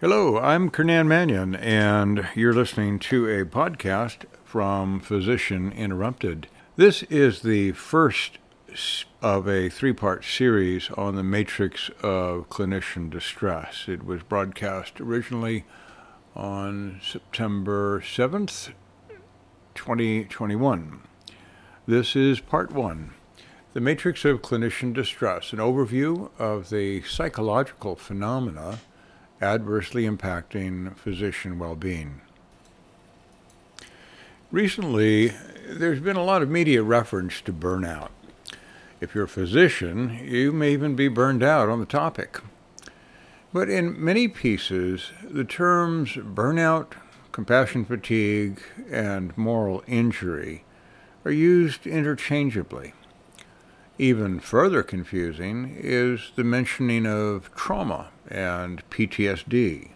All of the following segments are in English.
Hello, I'm Kernan Manion, and you're listening to a podcast from Physician Interrupted. This is the first of a three part series on the matrix of clinician distress. It was broadcast originally on September 7th, 2021. This is part one The Matrix of Clinician Distress, an overview of the psychological phenomena adversely impacting physician well being. Recently, there's been a lot of media reference to burnout. If you're a physician, you may even be burned out on the topic. But in many pieces, the terms burnout, compassion fatigue, and moral injury are used interchangeably. Even further confusing is the mentioning of trauma and PTSD,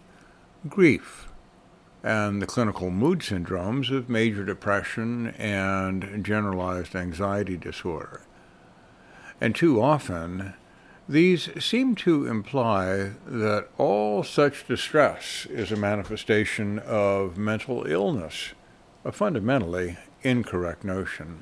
grief, and the clinical mood syndromes of major depression and generalized anxiety disorder. And too often, these seem to imply that all such distress is a manifestation of mental illness, a fundamentally incorrect notion.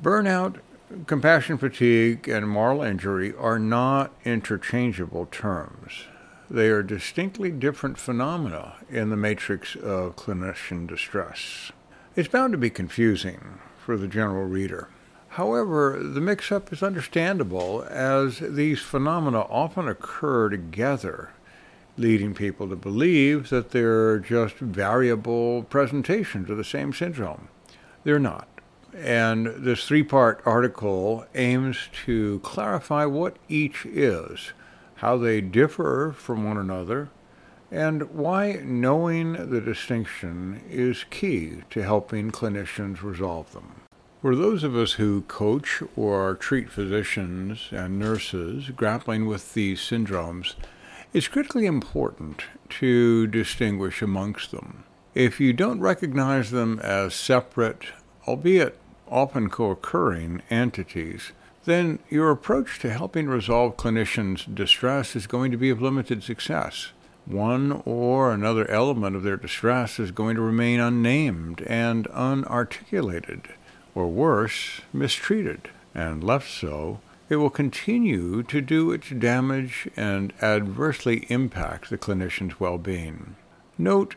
Burnout Compassion fatigue and moral injury are not interchangeable terms. They are distinctly different phenomena in the matrix of clinician distress. It's bound to be confusing for the general reader. However, the mix up is understandable as these phenomena often occur together, leading people to believe that they're just variable presentations of the same syndrome. They're not. And this three part article aims to clarify what each is, how they differ from one another, and why knowing the distinction is key to helping clinicians resolve them. For those of us who coach or treat physicians and nurses grappling with these syndromes, it's critically important to distinguish amongst them. If you don't recognize them as separate, albeit often co occurring entities, then your approach to helping resolve clinicians' distress is going to be of limited success. One or another element of their distress is going to remain unnamed and unarticulated, or worse, mistreated, and left so, it will continue to do its damage and adversely impact the clinician's well being. Note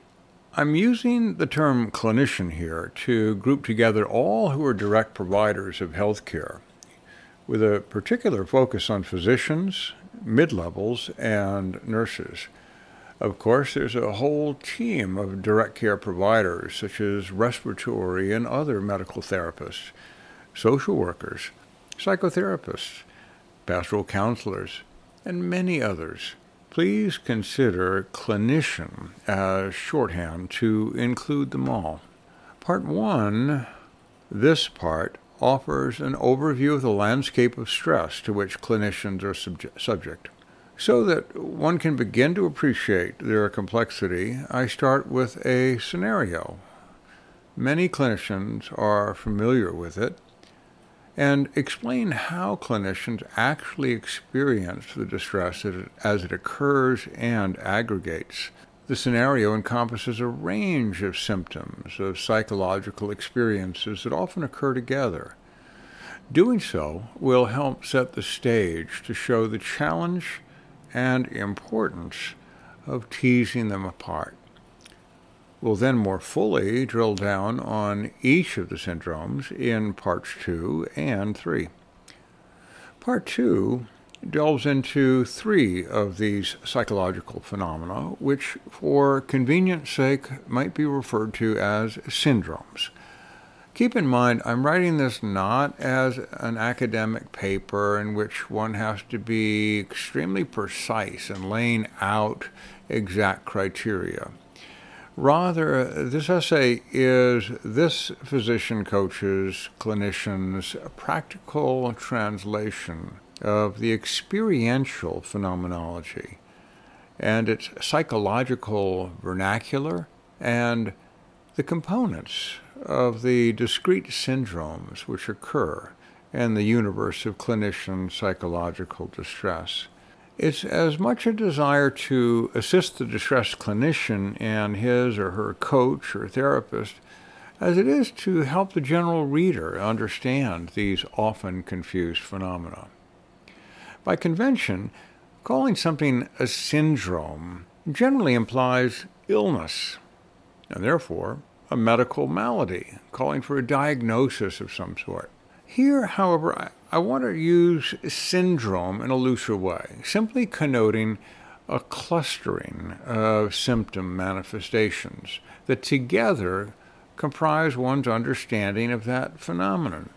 I'm using the term clinician here to group together all who are direct providers of health care, with a particular focus on physicians, mid levels, and nurses. Of course, there's a whole team of direct care providers, such as respiratory and other medical therapists, social workers, psychotherapists, pastoral counselors, and many others Please consider clinician as shorthand to include them all. Part 1, this part, offers an overview of the landscape of stress to which clinicians are subject. So that one can begin to appreciate their complexity, I start with a scenario. Many clinicians are familiar with it, and explain how clinicians actually experience the distress as it occurs and aggregates. The scenario encompasses a range of symptoms of psychological experiences that often occur together. Doing so will help set the stage to show the challenge and importance of teasing them apart. We'll then more fully drill down on each of the syndromes in parts 2 and 3. Part 2 delves into three of these psychological phenomena, which, for convenience sake, might be referred to as syndromes. Keep in mind, I'm writing this not as an academic paper in which one has to be extremely precise in laying out exact criteria. Rather, uh, this essay is this physician coach's, clinician's practical translation of the experiential phenomenology and its psychological vernacular and the components of the discrete syndromes which occur in the universe of clinician psychological distress. It's as much a desire to assist the distressed clinician and his or her coach or therapist as it is to help the general reader understand these often confused phenomena. By convention, calling something a syndrome generally implies illness, and therefore a medical malady, calling for a diagnosis of some sort. Here, however, I, I want to use syndrome in a looser way, simply connoting a clustering of symptom manifestations that together comprise one's understanding of that phenomenon.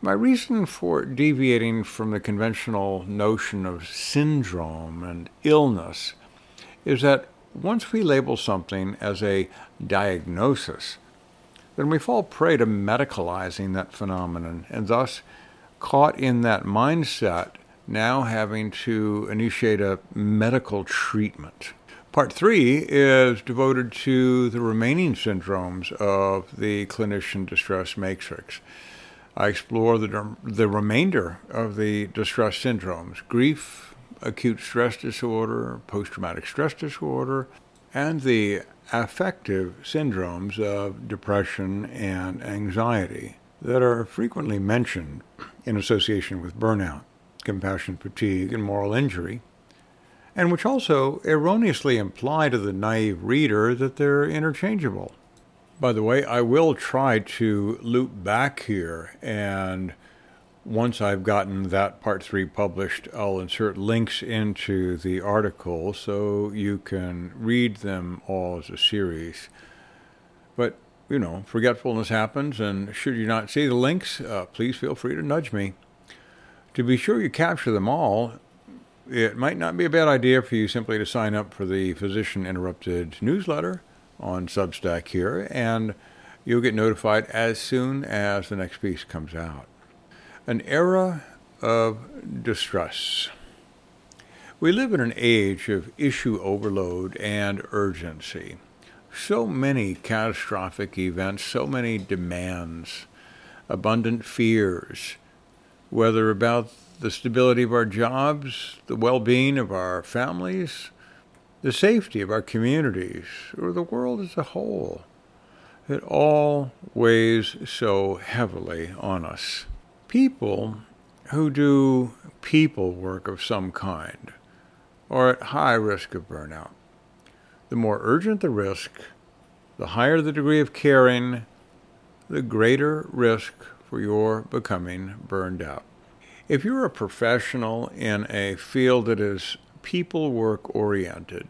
My reason for deviating from the conventional notion of syndrome and illness is that once we label something as a diagnosis, then we fall prey to medicalizing that phenomenon and thus caught in that mindset now having to initiate a medical treatment. Part three is devoted to the remaining syndromes of the clinician distress matrix. I explore the, the remainder of the distress syndromes grief, acute stress disorder, post traumatic stress disorder, and the affective syndromes of depression and anxiety that are frequently mentioned in association with burnout, compassion fatigue, and moral injury and which also erroneously imply to the naive reader that they're interchangeable. By the way, I will try to loop back here, and once I've gotten that part three published, I'll insert links into the article so you can read them all as a series. But, you know, forgetfulness happens, and should you not see the links, uh, please feel free to nudge me. To be sure you capture them all, it might not be a bad idea for you simply to sign up for the Physician Interrupted newsletter on Substack here, and you'll get notified as soon as the next piece comes out. An era of distress. We live in an age of issue overload and urgency. So many catastrophic events, so many demands, abundant fears, whether about the stability of our jobs, the well being of our families, the safety of our communities, or the world as a whole. It all weighs so heavily on us. People who do people work of some kind are at high risk of burnout. The more urgent the risk, the higher the degree of caring, the greater risk for your becoming burned out. If you're a professional in a field that is people work oriented,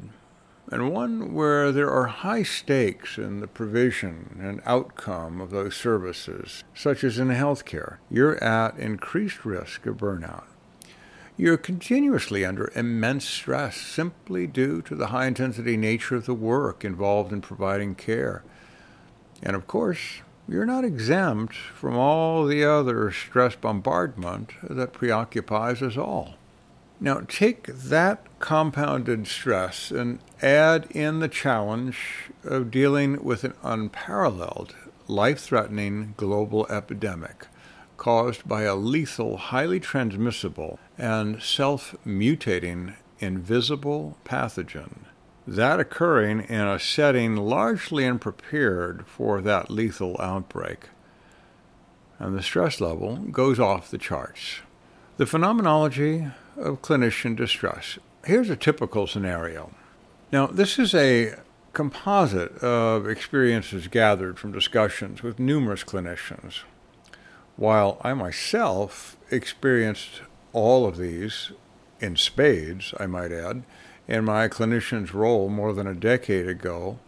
and one where there are high stakes in the provision and outcome of those services, such as in healthcare, you're at increased risk of burnout. You're continuously under immense stress simply due to the high intensity nature of the work involved in providing care. And of course, you're not exempt from all the other stress bombardment that preoccupies us all. Now, take that compounded stress and add in the challenge of dealing with an unparalleled, life threatening global epidemic caused by a lethal, highly transmissible, and self mutating invisible pathogen that occurring in a setting largely unprepared for that lethal outbreak. And the stress level goes off the charts. The phenomenology of clinician distress. Here's a typical scenario. Now, this is a composite of experiences gathered from discussions with numerous clinicians. While I myself experienced all of these in spades, I might add, in my clinician's role more than a decade ago.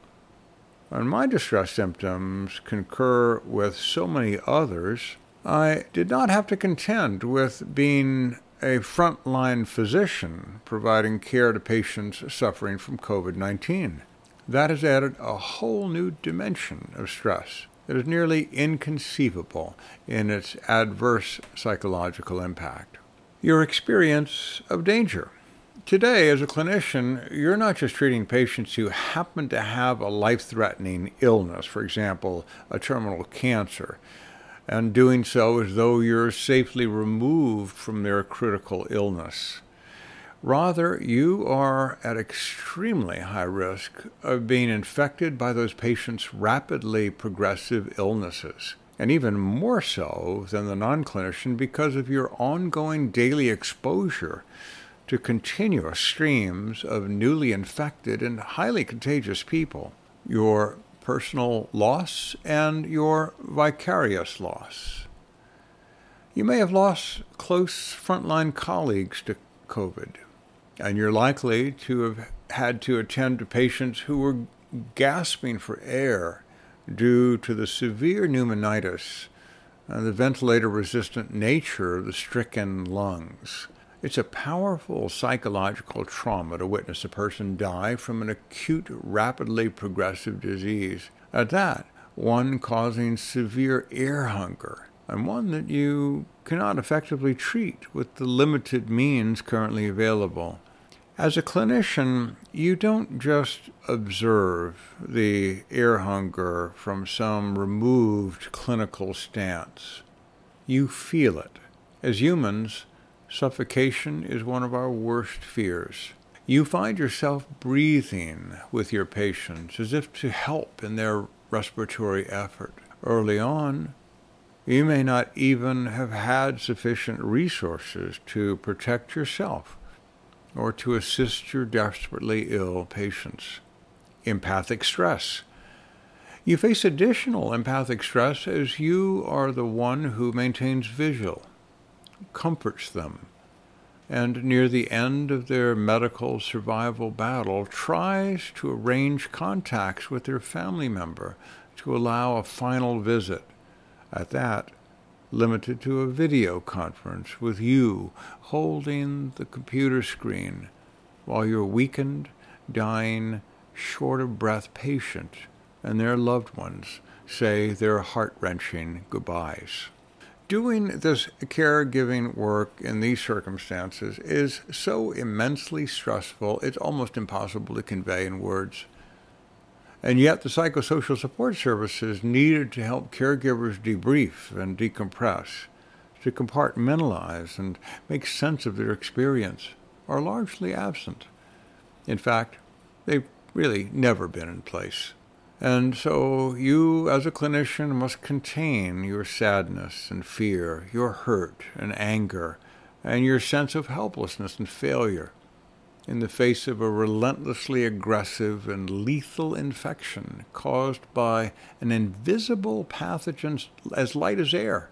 And my distress symptoms concur with so many others. I did not have to contend with being a frontline physician providing care to patients suffering from COVID 19. That has added a whole new dimension of stress that is nearly inconceivable in its adverse psychological impact. Your experience of danger Today, as a clinician, you're not just treating patients who happen to have a life threatening illness, for example, a terminal cancer, and doing so as though you're safely removed from their critical illness. Rather, you are at extremely high risk of being infected by those patients' rapidly progressive illnesses, and even more so than the non clinician because of your ongoing daily exposure to continuous streams of newly infected and highly contagious people. Your personal loss and your vicarious loss. You may have lost close frontline colleagues to COVID and you're likely to have had to attend to patients who were gasping for air due to the severe pneumonitis and the ventilator resistant nature of the stricken lungs. It's a powerful psychological trauma to witness a person die from an acute, rapidly progressive disease. At that, one causing severe air hunger, and one that you cannot effectively treat with the limited means currently available. As a clinician, you don't just observe the air hunger from some removed clinical stance. You feel it. As humans, suffocation is one of our worst fears. You find yourself breathing with your patients as if to help in their respiratory effort. Early on, you may not even have had sufficient resources to protect yourself or to assist your desperately ill patients. Empathic stress. You face additional empathic stress as you are the one who maintains vigil, comforts them, and near the end of their medical survival battle tries to arrange contacts with their family member to allow a final visit. At that, limited to a video conference with you holding the computer screen while your weakened, dying, short of breath patient and their loved ones say their heart wrenching goodbyes. Doing this caregiving work in these circumstances is so immensely stressful, it's almost impossible to convey in words. And yet, the psychosocial support services needed to help caregivers debrief and decompress, to compartmentalize and make sense of their experience, are largely absent. In fact, they've really never been in place. And so you, as a clinician, must contain your sadness and fear, your hurt and anger, and your sense of helplessness and failure in the face of a relentlessly aggressive and lethal infection caused by an invisible pathogen as light as air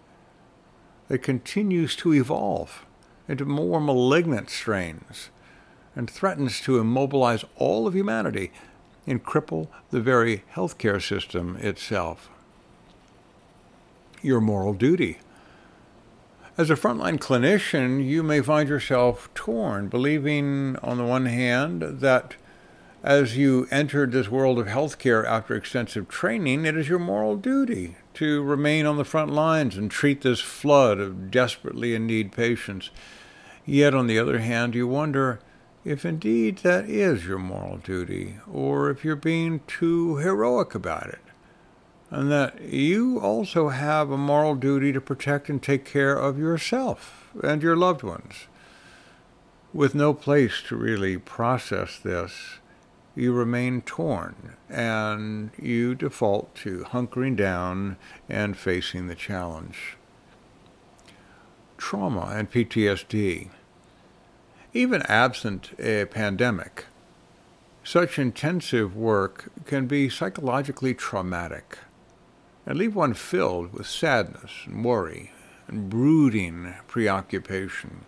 that continues to evolve into more malignant strains and threatens to immobilize all of humanity and cripple the very healthcare system itself. Your moral duty as a frontline clinician, you may find yourself torn, believing, on the one hand, that as you entered this world of healthcare after extensive training, it is your moral duty to remain on the front lines and treat this flood of desperately in need patients. Yet, on the other hand, you wonder if indeed that is your moral duty, or if you're being too heroic about it and that you also have a moral duty to protect and take care of yourself and your loved ones. With no place to really process this, you remain torn and you default to hunkering down and facing the challenge. Trauma and PTSD. Even absent a pandemic, such intensive work can be psychologically traumatic and leave one filled with sadness and worry and brooding preoccupation.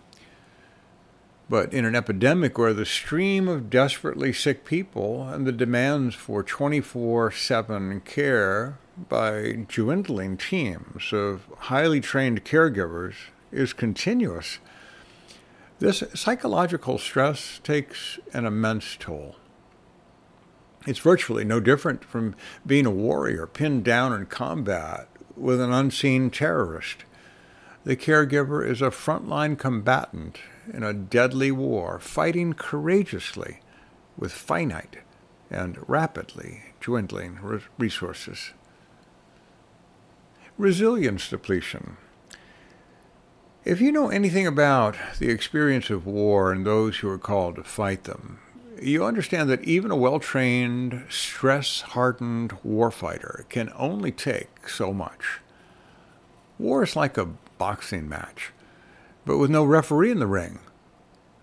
But in an epidemic where the stream of desperately sick people and the demands for 24 7 care by dwindling teams of highly trained caregivers is continuous, this psychological stress takes an immense toll. It's virtually no different from being a warrior pinned down in combat with an unseen terrorist. The caregiver is a frontline combatant in a deadly war, fighting courageously with finite and rapidly dwindling resources. Resilience depletion. If you know anything about the experience of war and those who are called to fight them, you understand that even a well trained, stress hardened warfighter can only take so much. War is like a boxing match, but with no referee in the ring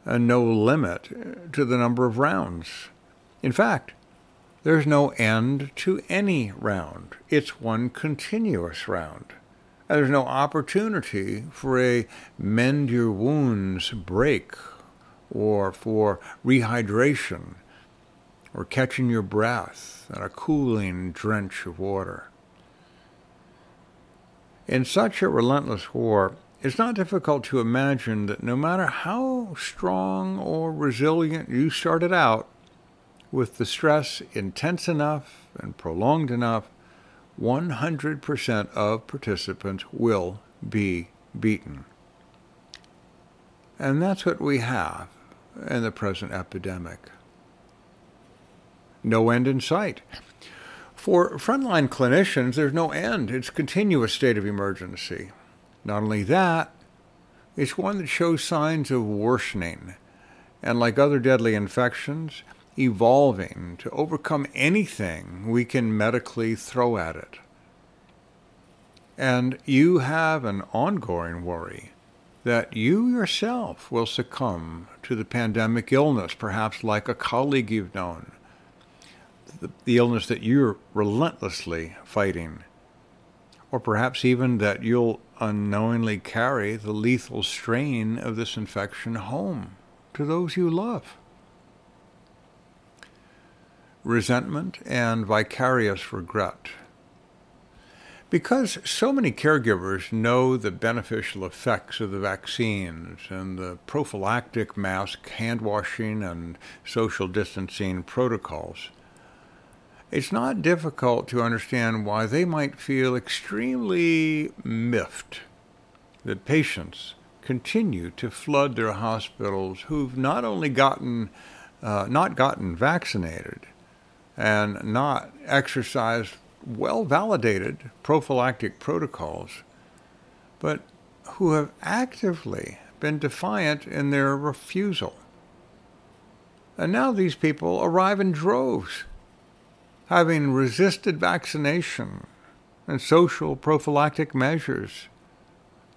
and no limit to the number of rounds. In fact, there's no end to any round. It's one continuous round. There's no opportunity for a mend your wounds break or for rehydration or catching your breath in a cooling drench of water. In such a relentless war, it's not difficult to imagine that no matter how strong or resilient you started out, with the stress intense enough and prolonged enough, 100% of participants will be beaten. And that's what we have in the present epidemic. No end in sight. For frontline clinicians, there's no end. It's a continuous state of emergency. Not only that, it's one that shows signs of worsening. And like other deadly infections, evolving. To overcome anything we can medically throw at it. And you have an ongoing worry that you yourself will succumb to the pandemic illness, perhaps like a colleague you've known, the, the illness that you're relentlessly fighting, or perhaps even that you'll unknowingly carry the lethal strain of this infection home to those you love resentment, and vicarious regret. Because so many caregivers know the beneficial effects of the vaccines and the prophylactic mask, hand washing, and social distancing protocols, it's not difficult to understand why they might feel extremely miffed that patients continue to flood their hospitals who've not only gotten uh, not gotten vaccinated, and not exercise well validated prophylactic protocols, but who have actively been defiant in their refusal. And now these people arrive in droves, having resisted vaccination and social prophylactic measures,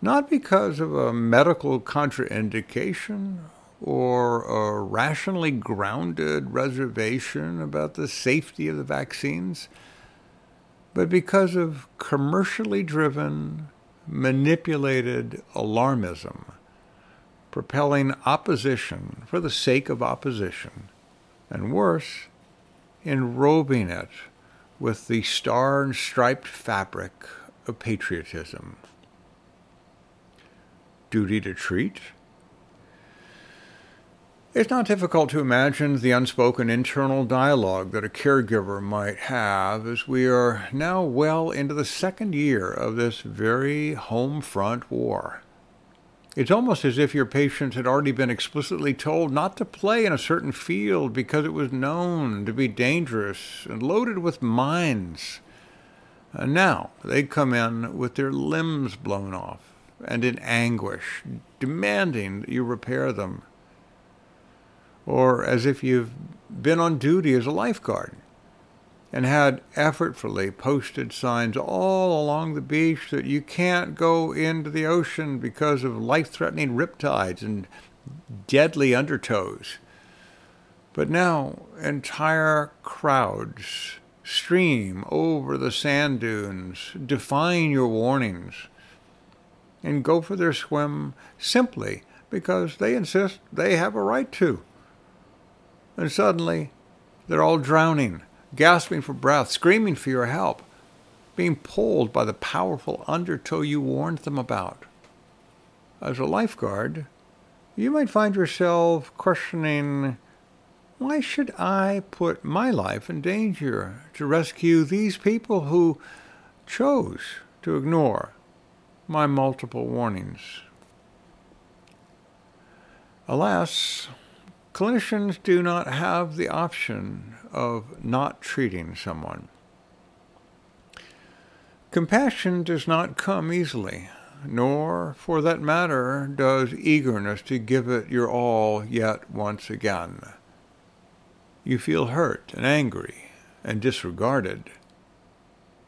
not because of a medical contraindication or a rationally grounded reservation about the safety of the vaccines, but because of commercially driven, manipulated alarmism, propelling opposition for the sake of opposition, and worse, enrobing it with the star and striped fabric of patriotism. Duty to treat? It's not difficult to imagine the unspoken internal dialogue that a caregiver might have as we are now well into the second year of this very home front war. It's almost as if your patients had already been explicitly told not to play in a certain field because it was known to be dangerous and loaded with mines. And now they come in with their limbs blown off and in anguish, demanding that you repair them or as if you've been on duty as a lifeguard and had effortfully posted signs all along the beach that you can't go into the ocean because of life threatening riptides and deadly undertows. But now entire crowds stream over the sand dunes, defying your warnings, and go for their swim simply because they insist they have a right to. And suddenly, they're all drowning, gasping for breath, screaming for your help, being pulled by the powerful undertow you warned them about. As a lifeguard, you might find yourself questioning why should I put my life in danger to rescue these people who chose to ignore my multiple warnings? Alas, clinicians do not have the option of not treating someone. Compassion does not come easily, nor, for that matter, does eagerness to give it your all yet once again. You feel hurt and angry and disregarded.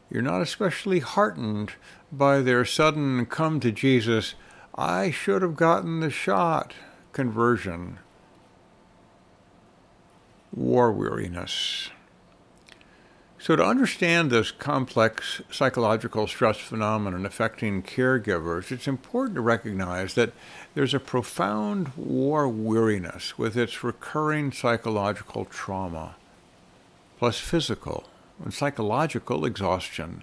You're not especially heartened by their sudden come to Jesus, I should have gotten the shot conversion. War weariness. So, to understand this complex psychological stress phenomenon affecting caregivers, it's important to recognize that there's a profound war weariness with its recurring psychological trauma, plus physical and psychological exhaustion.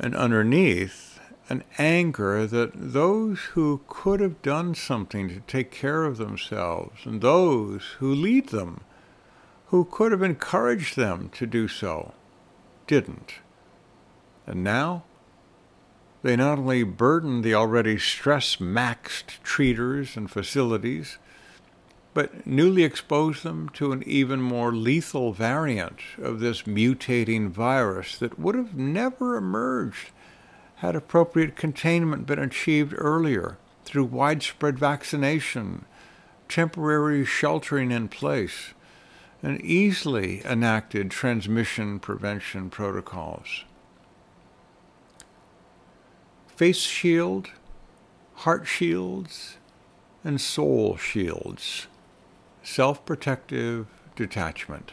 And underneath, an anger that those who could have done something to take care of themselves and those who lead them who could have encouraged them to do so didn't. And now they not only burden the already stress maxed treaters and facilities, but newly expose them to an even more lethal variant of this mutating virus that would have never emerged had appropriate containment been achieved earlier through widespread vaccination, temporary sheltering in place, and easily enacted transmission prevention protocols. Face shield, heart shields, and soul shields, self protective detachment.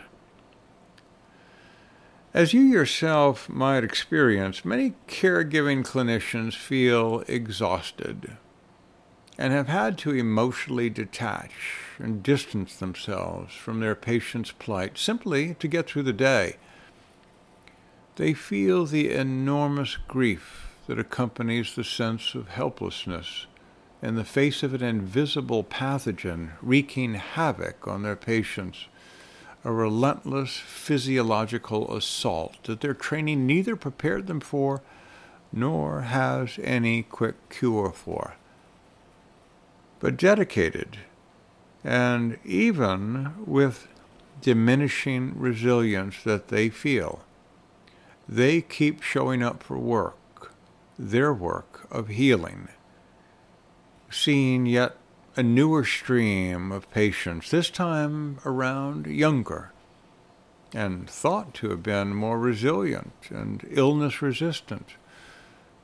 As you yourself might experience, many caregiving clinicians feel exhausted and have had to emotionally detach and distance themselves from their patient's plight simply to get through the day. They feel the enormous grief that accompanies the sense of helplessness in the face of an invisible pathogen wreaking havoc on their patients, a relentless physiological assault that their training neither prepared them for nor has any quick cure for but dedicated, and even with diminishing resilience that they feel, they keep showing up for work, their work of healing, seeing yet a newer stream of patients, this time around younger, and thought to have been more resilient and illness resistant.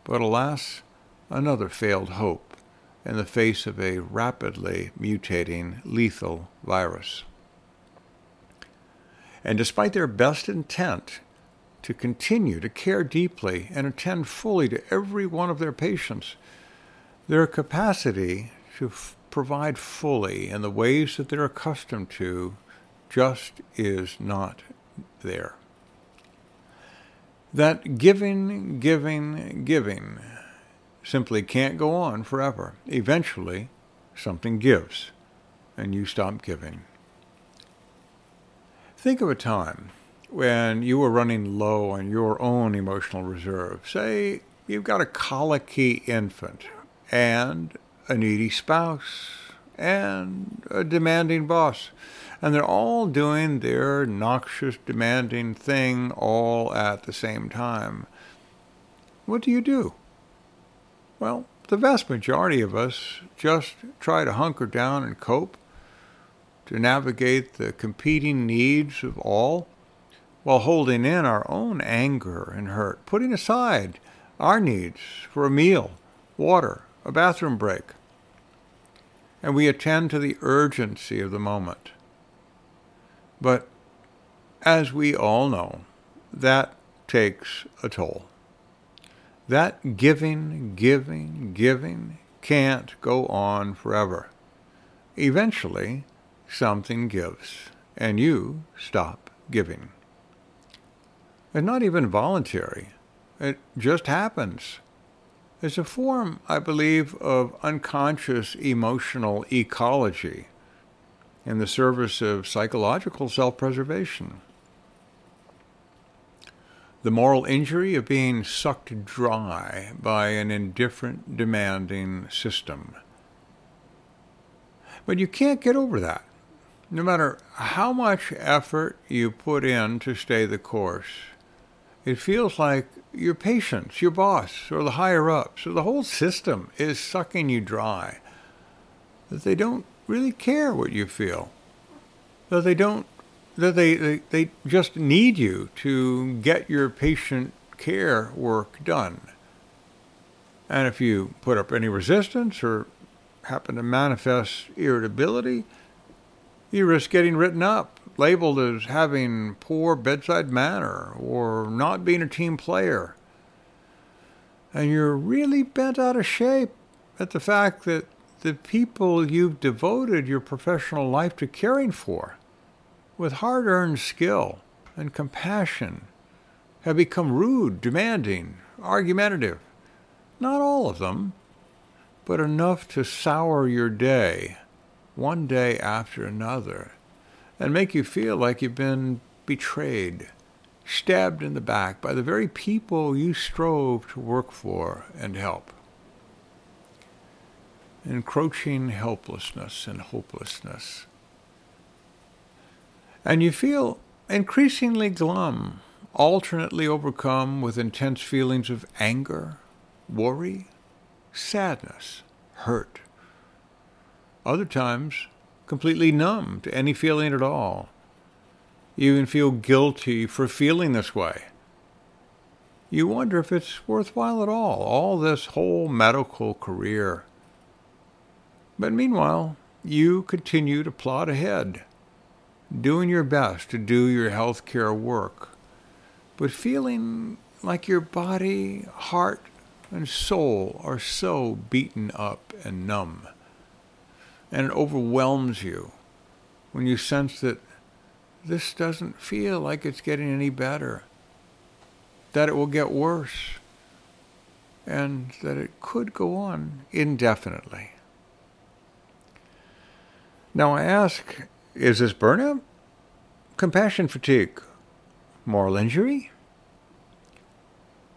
But alas, another failed hope in the face of a rapidly mutating lethal virus. And despite their best intent to continue to care deeply and attend fully to every one of their patients, their capacity to provide fully in the ways that they're accustomed to just is not there. That giving, giving, giving simply can't go on forever. Eventually, something gives, and you stop giving. Think of a time when you were running low on your own emotional reserve. Say you've got a colicky infant and a needy spouse and a demanding boss. And they're all doing their noxious, demanding thing all at the same time. What do you do? Well, the vast majority of us just try to hunker down and cope, to navigate the competing needs of all, while holding in our own anger and hurt, putting aside our needs for a meal, water, a bathroom break. And we attend to the urgency of the moment. But as we all know, that takes a toll. That giving, giving, giving can't go on forever. Eventually, something gives, and you stop giving. It's not even voluntary. It just happens. It's a form, I believe, of unconscious emotional ecology in the service of psychological self preservation the moral injury of being sucked dry by an indifferent, demanding system. But you can't get over that. No matter how much effort you put in to stay the course, It feels like your patients, your boss, or the higher ups, or the whole system is sucking you dry. That they don't really care what you feel. That they don't, that they, they, they just need you to get your patient care work done. And if you put up any resistance or happen to manifest irritability, you risk getting written up, labeled as having poor bedside manner or not being a team player. And you're really bent out of shape at the fact that the people you've devoted your professional life to caring for, with hard earned skill and compassion, have become rude, demanding, argumentative. Not all of them, but enough to sour your day one day after another and make you feel like you've been betrayed, stabbed in the back by the very people you strove to work for and help. Encroaching helplessness and hopelessness. And you feel increasingly glum, alternately overcome with intense feelings of anger, worry, sadness, hurt. Other times, completely numb to any feeling at all. You even feel guilty for feeling this way. You wonder if it's worthwhile at all, all this whole medical career. But meanwhile, you continue to plod ahead, doing your best to do your healthcare work, but feeling like your body, heart, and soul are so beaten up and numb and it overwhelms you when you sense that this doesn't feel like it's getting any better, that it will get worse, and that it could go on indefinitely. Now I ask, is this burnout? Compassion fatigue? Moral injury?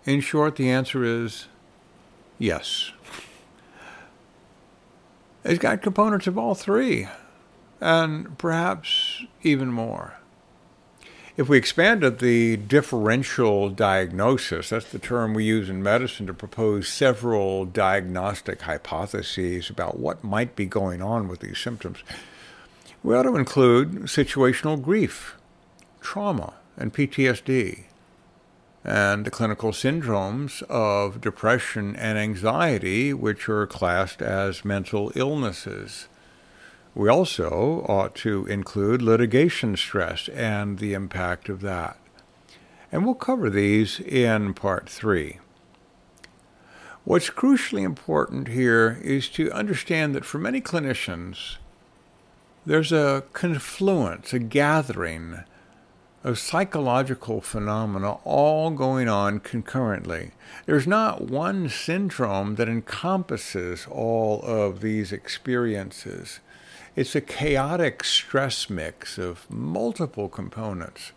In short, the answer is yes. It's got components of all three, and perhaps even more. If we expanded the differential diagnosis, that's the term we use in medicine to propose several diagnostic hypotheses about what might be going on with these symptoms, we ought to include situational grief, trauma, and PTSD, and the clinical syndromes of depression and anxiety, which are classed as mental illnesses. We also ought to include litigation stress and the impact of that. And we'll cover these in part three. What's crucially important here is to understand that for many clinicians, there's a confluence, a gathering of psychological phenomena all going on concurrently. There's not one syndrome that encompasses all of these experiences. It's a chaotic stress mix of multiple components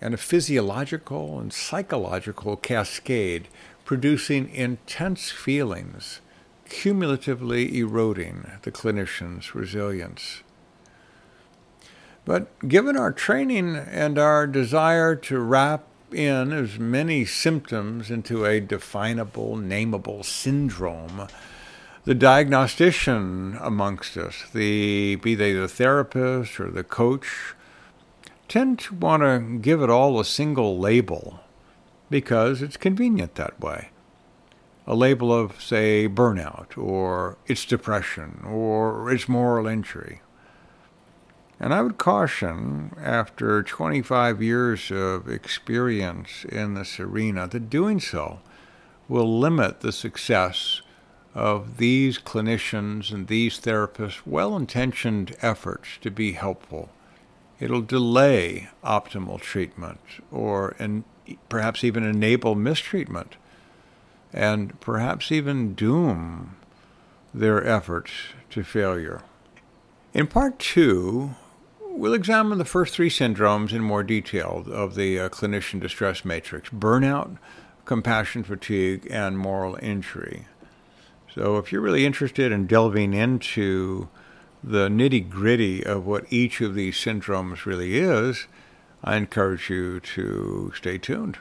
and a physiological and psychological cascade producing intense feelings, cumulatively eroding the clinician's resilience. But given our training and our desire to wrap in as many symptoms into a definable, nameable syndrome, the diagnostician amongst us, the be they the therapist or the coach, tend to want to give it all a single label because it's convenient that way. A label of, say, burnout, or it's depression, or it's moral injury. And I would caution, after 25 years of experience in this arena, that doing so will limit the success of these clinicians and these therapists' well intentioned efforts to be helpful. It'll delay optimal treatment or perhaps even enable mistreatment and perhaps even doom their efforts to failure. In part two, We'll examine the first three syndromes in more detail of the uh, clinician distress matrix burnout, compassion fatigue, and moral injury. So, if you're really interested in delving into the nitty gritty of what each of these syndromes really is, I encourage you to stay tuned.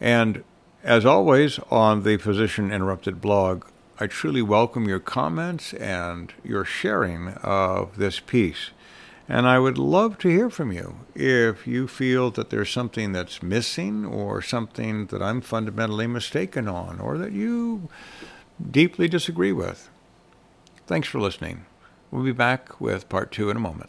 And as always, on the Physician Interrupted blog, I truly welcome your comments and your sharing of this piece. And I would love to hear from you if you feel that there's something that's missing or something that I'm fundamentally mistaken on or that you deeply disagree with. Thanks for listening. We'll be back with part two in a moment.